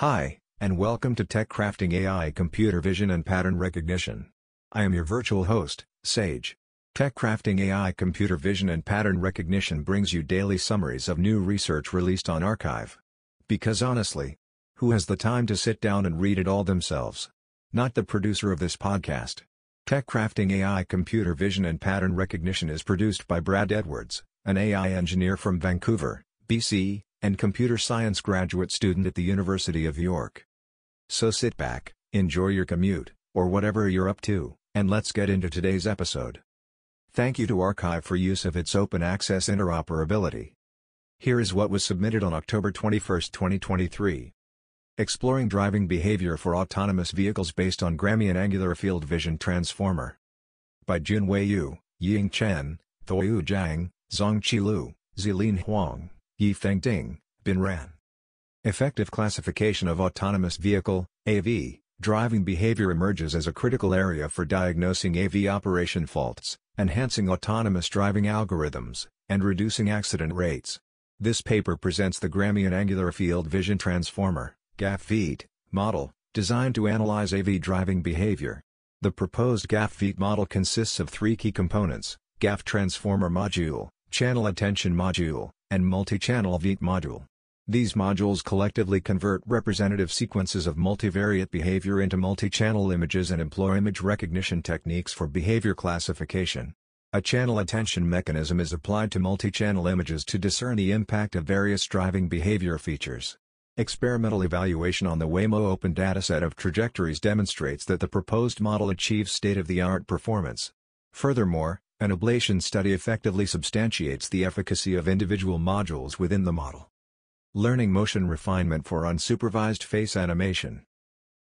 Hi, and welcome to Tech Crafting AI Computer Vision and Pattern Recognition. I am your virtual host, Sage. Tech Crafting AI Computer Vision and Pattern Recognition brings you daily summaries of new research released on arXiv. Because honestly, who has the time to sit down and read it all themselves? Not the producer of this podcast. Tech Crafting AI Computer Vision and Pattern Recognition is produced by Brad Edwards, an AI engineer from Vancouver, BC, and computer science graduate student at the University of York. So sit back, enjoy your commute, or whatever you're up to, and let's get into today's episode. Thank you to arXiv for use of its open access interoperability. Here is what was submitted on October 21, 2023. Exploring driving behavior for autonomous vehicles based on Gramian Angular Field Vision Transformer. By Junwei Yu, Ying Chen, Thoyu Zhang, Zhongqi Lu, Zilin Huang. Yifeng Ding, Binran. Effective classification of autonomous vehicle, AV, driving behavior emerges as a critical area for diagnosing AV operation faults, enhancing autonomous driving algorithms, and reducing accident rates. This paper presents the Gramian Angular Field Vision Transformer, GAFVT, model, designed to analyze AV driving behavior. The proposed GAFVT model consists of three key components, GAF Transformer Module, Channel Attention Module, and multi-channel VT module. These modules collectively convert representative sequences of multivariate behavior into multi-channel images and employ image recognition techniques for behavior classification. A channel attention mechanism is applied to multi-channel images to discern the impact of various driving behavior features. Experimental evaluation on the Waymo Open dataset of trajectories demonstrates that the proposed model achieves state-of-the-art performance. Furthermore, an ablation study effectively substantiates the efficacy of individual modules within the model. Learning Motion Refinement for Unsupervised Face Animation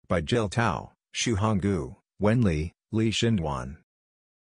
By Jill Tao, Shuhong Gu, Wen Li, Li Xinduan.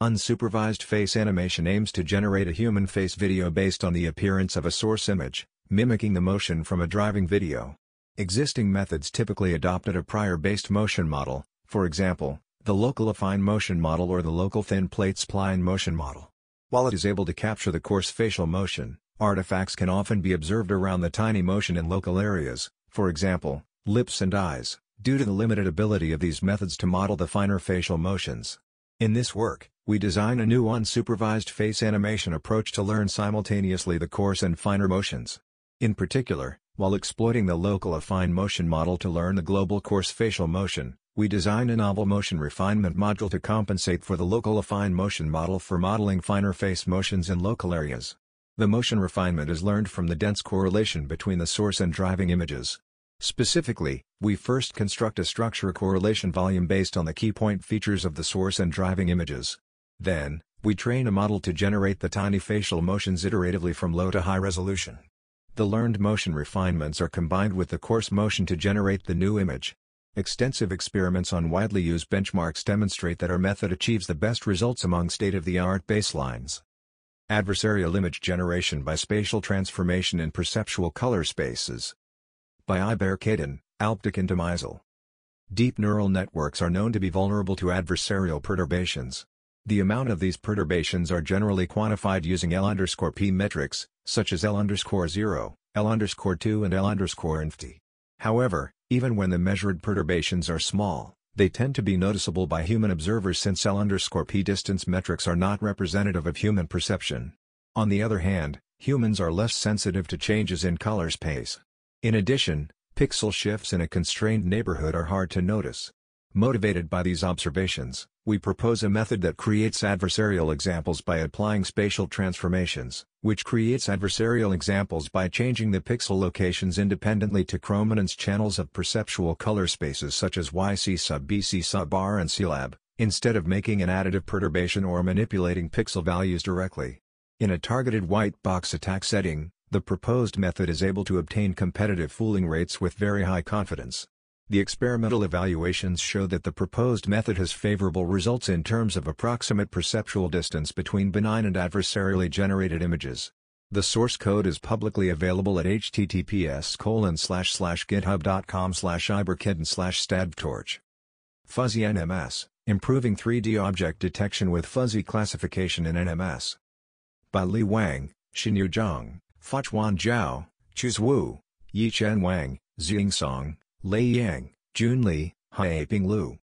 Unsupervised face animation aims to generate a human face video based on the appearance of a source image, mimicking the motion from a driving video. Existing methods typically adopted a prior-based motion model, for example, the local affine motion model or the local thin plate spline motion model. While it is able to capture the coarse facial motion, artifacts can often be observed around the tiny motion in local areas, for example, lips and eyes, due to the limited ability of these methods to model the finer facial motions. In this work, we design a new unsupervised face animation approach to learn simultaneously the coarse and finer motions. In particular, while exploiting the local affine motion model to learn the global coarse facial motion, we design a novel motion refinement module to compensate for the local affine motion model for modeling finer face motions in local areas. The motion refinement is learned from the dense correlation between the source and driving images. Specifically, we first construct a structure correlation volume based on the key point features of the source and driving images. Then, we train a model to generate the tiny facial motions iteratively from low to high resolution. The learned motion refinements are combined with the coarse motion to generate the new image. Extensive experiments on widely used benchmarks demonstrate that our method achieves the best results among state-of-the-art baselines. Adversarial image generation by spatial transformation in perceptual color spaces. By Ayberk Aydin, Alptic and Demisel. Deep neural networks are known to be vulnerable to adversarial perturbations. The amount of these perturbations are generally quantified using L underscore P metrics, such as L underscore 0, L underscore 2 and L infinity. However, even when the measured perturbations are small, they tend to be noticeable by human observers since L_p distance metrics are not representative of human perception. On the other hand, humans are less sensitive to changes in color space. In addition, pixel shifts in a constrained neighborhood are hard to notice. Motivated by these observations, we propose a method that creates adversarial examples by applying spatial transformations, which creates adversarial examples by changing the pixel locations independently to chrominance channels of perceptual color spaces such as YC sub BC sub R and CLAB, instead of making an additive perturbation or manipulating pixel values directly. In a targeted white box attack setting, the proposed method is able to obtain competitive fooling rates with very high confidence. The experimental evaluations show that the proposed method has favorable results in terms of approximate perceptual distance between benign and adversarially generated images. The source code is publicly available at https github.com slash iberkidden slash stadvtorch. Fuzzy NMS, Improving 3D Object Detection with Fuzzy Classification in NMS. By Li Wang, Xinyu Zhang, Fachuan Zhao, Chuz Wu, Yichen Wang, Xing Song, Lei Yang, Jun Li, Haiping Liu.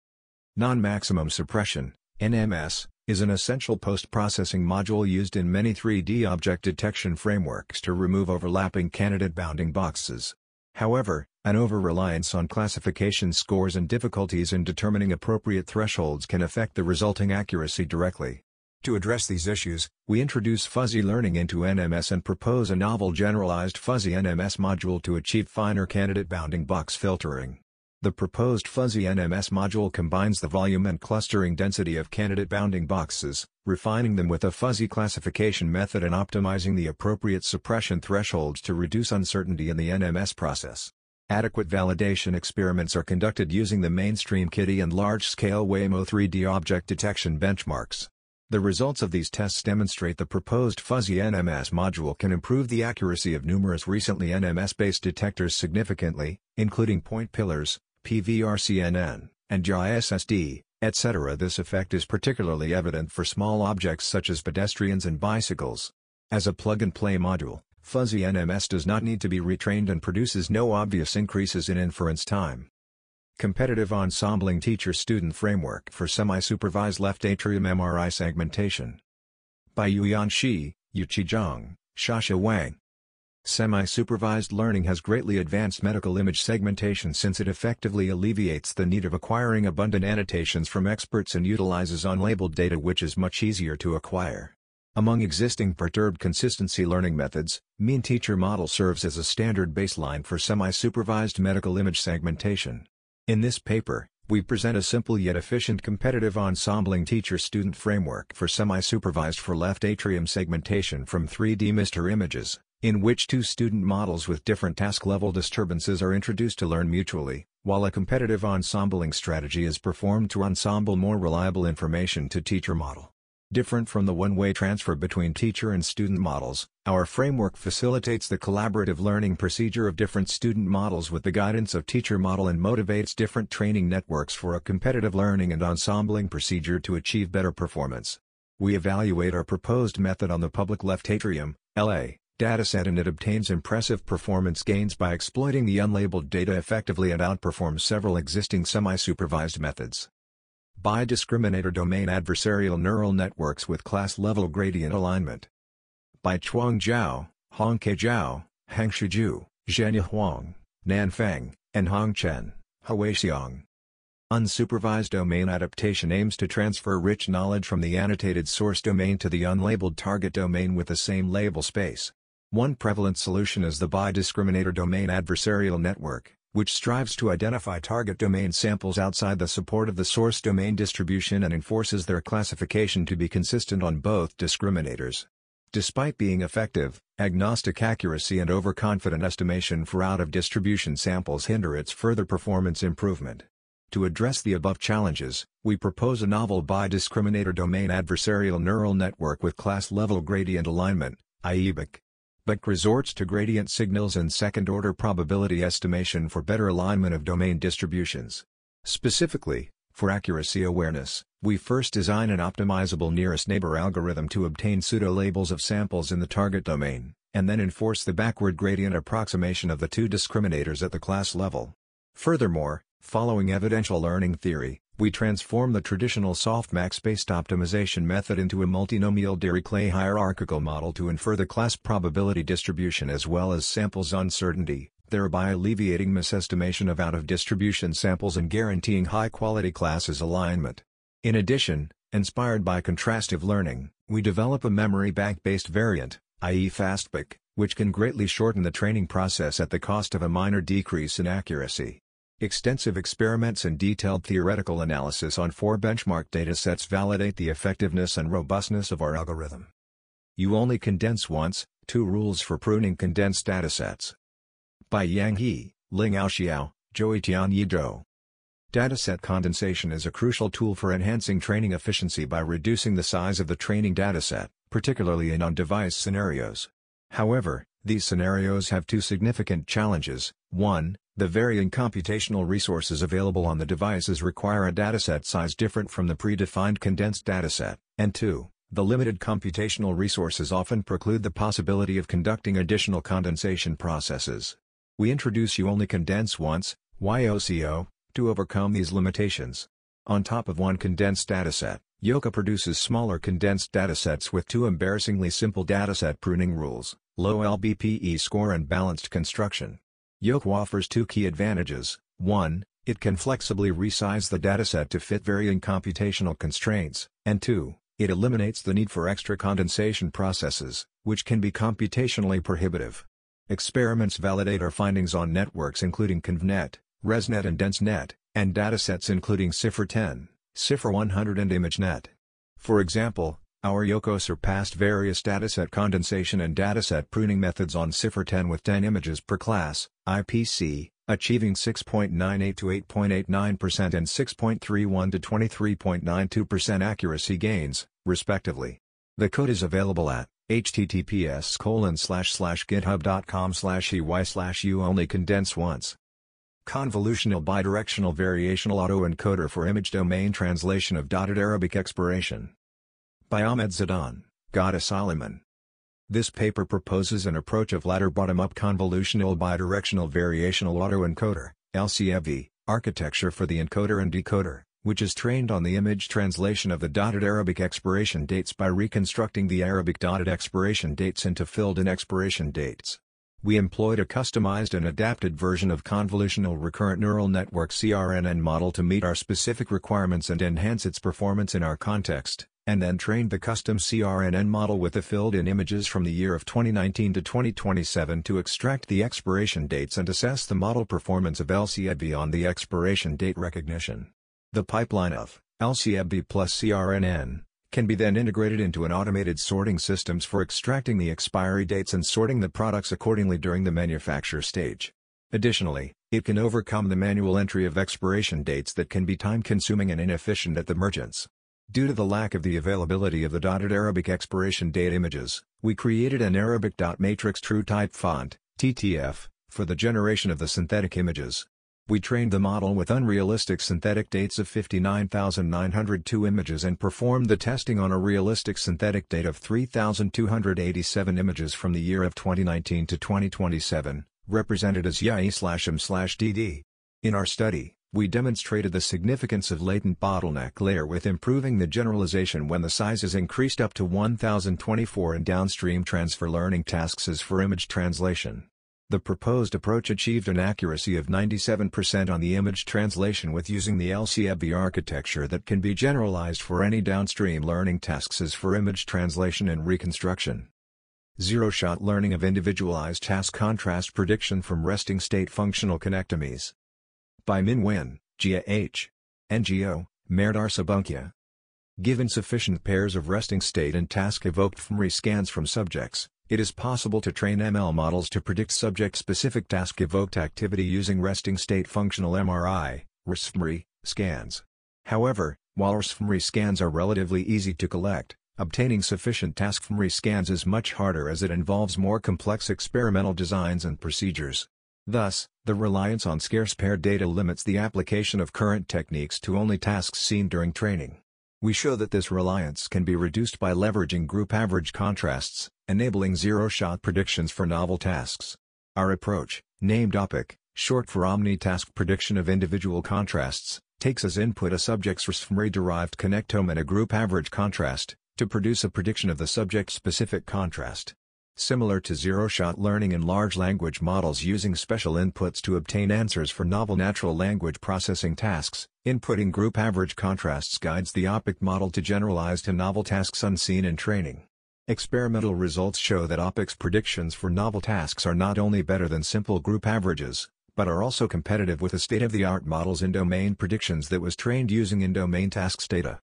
Non-maximum suppression, NMS, is an essential post-processing module used in many 3D object detection frameworks to remove overlapping candidate bounding boxes. However, an over-reliance on classification scores and difficulties in determining appropriate thresholds can affect the resulting accuracy directly. To address these issues, we introduce fuzzy learning into NMS and propose a novel generalized fuzzy NMS module to achieve finer candidate bounding box filtering. The proposed fuzzy NMS module combines the volume and clustering density of candidate bounding boxes, refining them with a fuzzy classification method and optimizing the appropriate suppression thresholds to reduce uncertainty in the NMS process. Adequate validation experiments are conducted using the mainstream KITTI and large-scale Waymo 3D object detection benchmarks. The results of these tests demonstrate the proposed fuzzy NMS module can improve the accuracy of numerous recently NMS-based detectors significantly, including point pillars, PVRCNN, and JISSD, etc. This effect is particularly evident for small objects such as pedestrians and bicycles. As a plug-and-play module, fuzzy NMS does not need to be retrained and produces no obvious increases in inference time. Competitive Ensembling Teacher-Student Framework for Semi-Supervised Left Atrium MRI Segmentation. By Yuyan Shi, Yuqi Zhang, Shasha Wang. Semi-supervised learning has greatly advanced medical image segmentation since it effectively alleviates the need of acquiring abundant annotations from experts and utilizes unlabeled data which is much easier to acquire. Among existing perturbed consistency learning methods, mean teacher model serves as a standard baseline for semi-supervised medical image segmentation. In this paper, we present a simple yet efficient competitive ensembling teacher-student framework for semi-supervised for left atrium segmentation from 3D MR images, in which two student models with different task level disturbances are introduced to learn mutually, while a competitive ensembling strategy is performed to ensemble more reliable information to teacher model. Different from the one-way transfer between teacher and student models, our framework facilitates the collaborative learning procedure of different student models with the guidance of teacher model and motivates different training networks for a competitive learning and ensembling procedure to achieve better performance. We evaluate our proposed method on the public left atrium, LA, dataset and it obtains impressive performance gains by exploiting the unlabeled data effectively and outperforms several existing semi-supervised methods. Bi-discriminator domain adversarial neural networks with class-level gradient alignment. By Chuang Zhao, Hongke Zhao, Hangshu Zhu, Zhenya Huang, Nan Feng, and Hong Chen, Huixiang. Unsupervised domain adaptation aims to transfer rich knowledge from the annotated source domain to the unlabeled target domain with the same label space. One prevalent solution is the bi-discriminator domain adversarial network which strives to identify target domain samples outside the support of the source domain distribution and enforces their classification to be consistent on both discriminators. Despite being effective, agnostic accuracy and overconfident estimation for out-of-distribution samples hinder its further performance improvement. To address the above challenges, we propose a novel bi-discriminator domain adversarial neural network with class-level gradient alignment, IEBAC but resorts to gradient signals and second-order probability estimation for better alignment of domain distributions. Specifically, for accuracy awareness, we first design an optimizable nearest neighbor algorithm to obtain pseudo-labels of samples in the target domain, and then enforce the backward gradient approximation of the two discriminators at the class level. Furthermore, following evidential learning theory, we transform the traditional softmax-based optimization method into a multinomial Dirichlet hierarchical model to infer the class probability distribution as well as samples uncertainty, thereby alleviating misestimation of out-of-distribution samples and guaranteeing high-quality classes alignment. In addition, inspired by contrastive learning, we develop a memory bank-based variant, i.e. FastBAC, which can greatly shorten the training process at the cost of a minor decrease in accuracy. Extensive experiments and detailed theoretical analysis on four benchmark datasets validate the effectiveness and robustness of our algorithm. You only condense once, two rules for pruning condensed datasets. By Yang He, Lingao Xiao, Joey Tianyi Zhou. Dataset condensation is a crucial tool for enhancing training efficiency by reducing the size of the training dataset, particularly in on-device scenarios. However, these scenarios have two significant challenges. 1. The varying computational resources available on the devices require a dataset size different from the predefined condensed dataset, and 2. The limited computational resources often preclude the possibility of conducting additional condensation processes. We introduce you only condense once, YOCO, to overcome these limitations. On top of one condensed dataset, YOCO produces smaller condensed datasets with two embarrassingly simple dataset pruning rules, low LBPE score and balanced construction. YOCO offers two key advantages, 1, it can flexibly resize the dataset to fit varying computational constraints, and 2, it eliminates the need for extra condensation processes, which can be computationally prohibitive. Experiments validate our findings on networks including ConvNet, ResNet and DenseNet, and datasets including CIFAR-10, CIFAR-100 and ImageNet. For example, our YOCO surpassed various dataset condensation and dataset pruning methods on CIFAR-10 with 10 images per class, IPC, achieving 6.98 to 8.89% and 6.31 to 23.92% accuracy gains, respectively. The code is available at https github.com slash ey slash only condense once. Convolutional bidirectional variational autoencoder for image domain translation of dotted Arabic expiration. By Ahmed Zadon, Ghada Soliman. This paper proposes an approach of ladder bottom-up convolutional bidirectional variational autoencoder LCFV, architecture for the encoder and decoder, which is trained on the image translation of the dotted Arabic expiration dates by reconstructing the Arabic dotted expiration dates into filled-in expiration dates. We employed a customized and adapted version of Convolutional Recurrent Neural Network CRNN model to meet our specific requirements and enhance its performance in our context, and then trained the custom CRNN model with the filled-in images from the year of 2019 to 2027 to extract the expiration dates and assess the model performance of LCFV on the expiration date recognition. The pipeline of LCFV plus CRNN can be then integrated into an automated sorting systems for extracting the expiry dates and sorting the products accordingly during the manufacture stage. Additionally, it can overcome the manual entry of expiration dates that can be time-consuming and inefficient at the merchants. Due to the lack of the availability of the dotted Arabic expiration date images, we created an Arabic dot matrix true type font, TTF, for the generation of the synthetic images. We trained the model with unrealistic synthetic dates of 59,902 images and performed the testing on a realistic synthetic date of 3,287 images from the year of 2019 to 2027, represented as YI-M-DD. In our study, we demonstrated the significance of latent bottleneck layer with improving the generalization when the size is increased up to 1024 and downstream transfer learning tasks as for image translation. The proposed approach achieved an accuracy of 97% on the image translation with using the LCFV architecture that can be generalized for any downstream learning tasks as for image translation and reconstruction. Zero-shot learning of individualized task contrast prediction from resting state functional connectomes. By Min Nguyen, Jia H. NGO, Mert R. Sabuncu. Given sufficient pairs of resting state and task evoked fMRI scans from subjects, it is possible to train ML models to predict subject-specific task-evoked activity using resting state functional MRI RSFMRI, scans. However, while RSFMRI scans are relatively easy to collect, obtaining sufficient task fMRI scans is much harder as it involves more complex experimental designs and procedures. Thus, the reliance on scarce paired data limits the application of current techniques to only tasks seen during training. We show that this reliance can be reduced by leveraging group average contrasts, enabling zero-shot predictions for novel tasks. Our approach, named OPIC, short for Omni-Task Prediction of Individual Contrasts, takes as input a subject's RSFMRI-derived connectome and a group average contrast, to produce a prediction of the subject-specific contrast. Similar to zero-shot learning in large language models using special inputs to obtain answers for novel natural language processing tasks, inputting group average contrasts guides the OPIC model to generalize to novel tasks unseen in training. Experimental results show that OPIC's predictions for novel tasks are not only better than simple group averages, but are also competitive with the state-of-the-art models in-domain predictions that was trained using in-domain tasks data.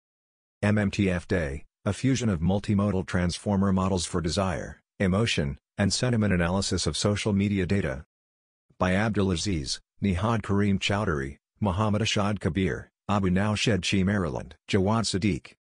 MMTF-DE, a fusion of multimodal transformer models for desire, emotion, and sentiment analysis of social media data. By Abdulaziz, Nihad Karim Chowdhury, Muhammad Ashad Kabir, Abu Nowshed Maryland. Jawad Sadiq.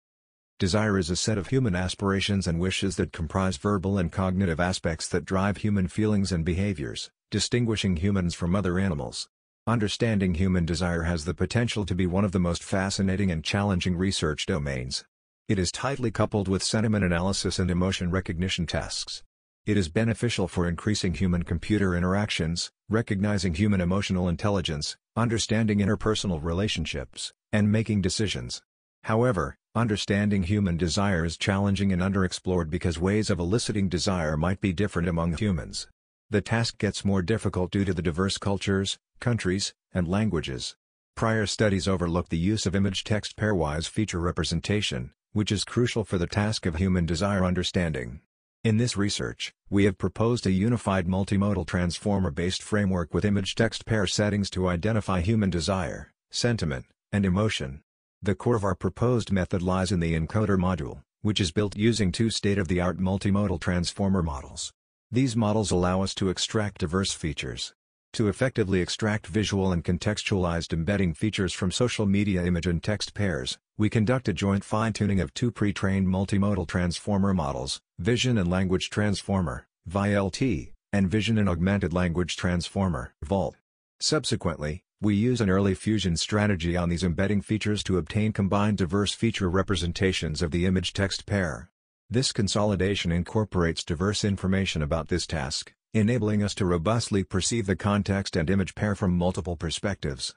Desire is a set of human aspirations and wishes that comprise verbal and cognitive aspects that drive human feelings and behaviors, distinguishing humans from other animals. Understanding human desire has the potential to be one of the most fascinating and challenging research domains. It is tightly coupled with sentiment analysis and emotion recognition tasks. It is beneficial for increasing human-computer interactions, recognizing human emotional intelligence, understanding interpersonal relationships, and making decisions. However, understanding human desire is challenging and underexplored because ways of eliciting desire might be different among humans. The task gets more difficult due to the diverse cultures, countries, and languages. Prior studies overlooked the use of image-text pairwise feature representation, which is crucial for the task of human desire understanding. In this research, we have proposed a unified multimodal transformer-based framework with image-text pair settings to identify human desire, sentiment, and emotion. The core of our proposed method lies in the encoder module, which is built using two state-of-the-art multimodal transformer models. These models allow us to extract diverse features. To effectively extract visual and contextualized embedding features from social media image and text pairs, we conduct a joint fine-tuning of two pre-trained multimodal transformer models, Vision and Language Transformer, VLT, and Vision and Augmented Language Transformer, VALT. Subsequently, we use an early fusion strategy on these embedding features to obtain combined diverse feature representations of the image-text pair. This consolidation incorporates diverse information about this task, enabling us to robustly perceive the context and image pair from multiple perspectives.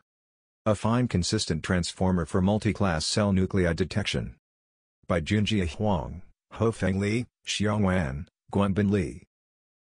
Affine consistent transformer for multi-class cell nuclei detection. By Junjie Huang, Haofeng Li, Xiang Wan, Guanbin Li.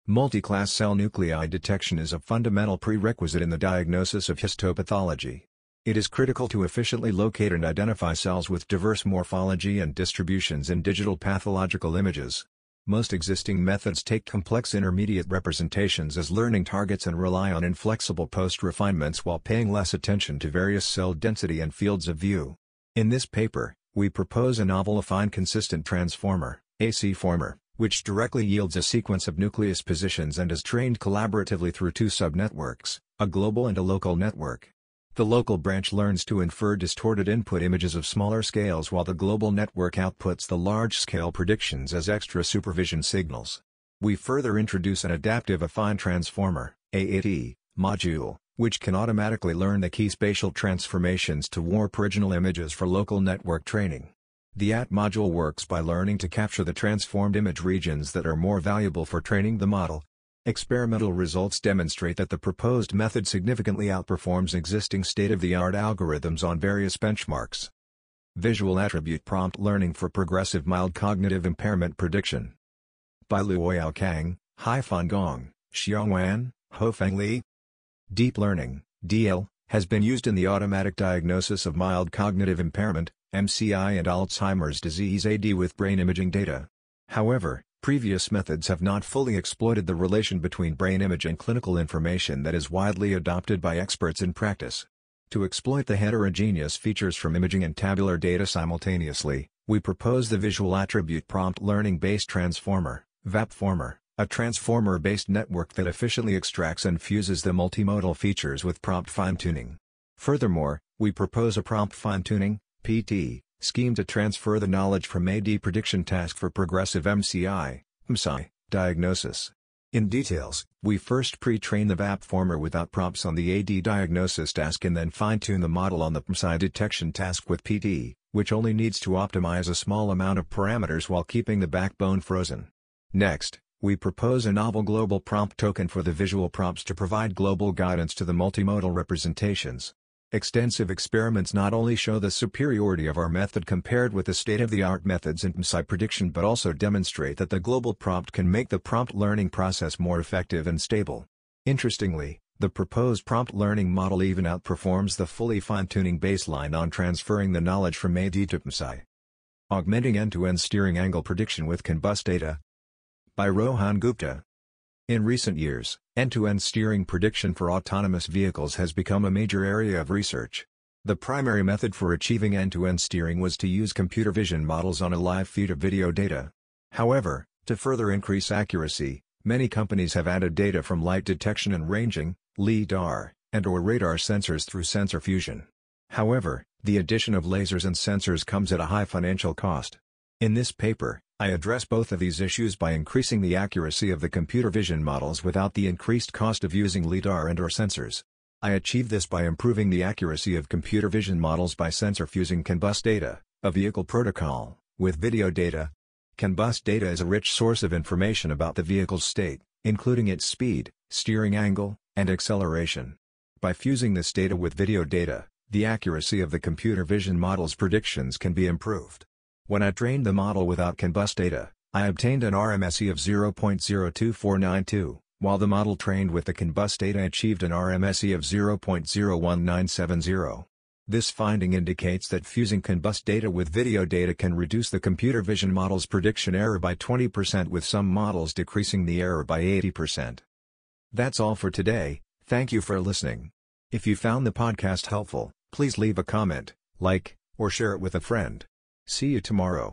Multi-class cell nuclei detection is a fundamental prerequisite in the diagnosis of histopathology. It is critical to efficiently locate and identify cells with diverse morphology and distributions in digital pathological images. Most existing methods take complex intermediate representations as learning targets and rely on inflexible post-refinements while paying less attention to various cell density and fields of view. In this paper, we propose a novel affine consistent transformer, AC former, which directly yields a sequence of nucleus positions and is trained collaboratively through two subnetworks, a global and a local network. The local branch learns to infer distorted input images of smaller scales while the global network outputs the large-scale predictions as extra supervision signals. We further introduce an adaptive affine transformer AAT, module, which can automatically learn the key spatial transformations to warp original images for local network training. The AT module works by learning to capture the transformed image regions that are more valuable for training the model, Experimental results demonstrate that the proposed method significantly outperforms existing state-of-the-art algorithms on various benchmarks. Visual Attribute Prompt Learning for Progressive Mild Cognitive Impairment Prediction By Luoyao Kang, Haifan Gong, Xiongwan, Haofeng Li. Deep Learning, DL, has been used in the automatic diagnosis of mild cognitive impairment, MCI and Alzheimer's disease AD with brain imaging data. However, Previous methods have not fully exploited the relation between brain image and clinical information that is widely adopted by experts in practice. To exploit the heterogeneous features from imaging and tabular data simultaneously, we propose the Visual Attribute Prompt Learning-Based Transformer, VAPFormer, a transformer-based network that efficiently extracts and fuses the multimodal features with prompt fine-tuning. Furthermore, we propose a prompt fine-tuning, PT, scheme to transfer the knowledge from AD prediction task for progressive MCI, MSI, diagnosis. In details, we first pre-train the VAP former without prompts on the AD diagnosis task and then fine-tune the model on the MCI detection task with PT, which only needs to optimize a small amount of parameters while keeping the backbone frozen. Next, we propose a novel global prompt token for the visual prompts to provide global guidance to the multimodal representations. Extensive experiments not only show the superiority of our method compared with the state-of-the-art methods in MCI prediction but also demonstrate that the global prompt can make the prompt learning process more effective and stable. Interestingly, the proposed prompt learning model even outperforms the fully fine-tuning baseline on transferring the knowledge from AD to MCI. Augmenting end-to-end steering angle prediction with CAN bus data. By Rohan Gupta in recent years, end-to-end steering prediction for autonomous vehicles has become a major area of research. The primary method for achieving end-to-end steering was to use computer vision models on a live feed of video data. However, to further increase accuracy, many companies have added data from light detection and ranging, LIDAR, and or radar sensors through sensor fusion. However, the addition of lasers and sensors comes at a high financial cost. In this paper, I address both of these issues by increasing the accuracy of the computer vision models without the increased cost of using LiDAR and or sensors. I achieve this by improving the accuracy of computer vision models by sensor fusing CAN bus data, a vehicle protocol, with video data. CAN bus data is a rich source of information about the vehicle's state, including its speed, steering angle, and acceleration. By fusing this data with video data, the accuracy of the computer vision model's predictions can be improved. When I trained the model without CAN bus data, I obtained an RMSE of 0.02492, while the model trained with the CAN bus data achieved an RMSE of 0.01970. This finding indicates that fusing CAN bus data with video data can reduce the computer vision model's prediction error by 20% with some models decreasing the error by 80%. That's all for today, thank you for listening. If you found the podcast helpful, please leave a comment, like, or share it with a friend. See you tomorrow.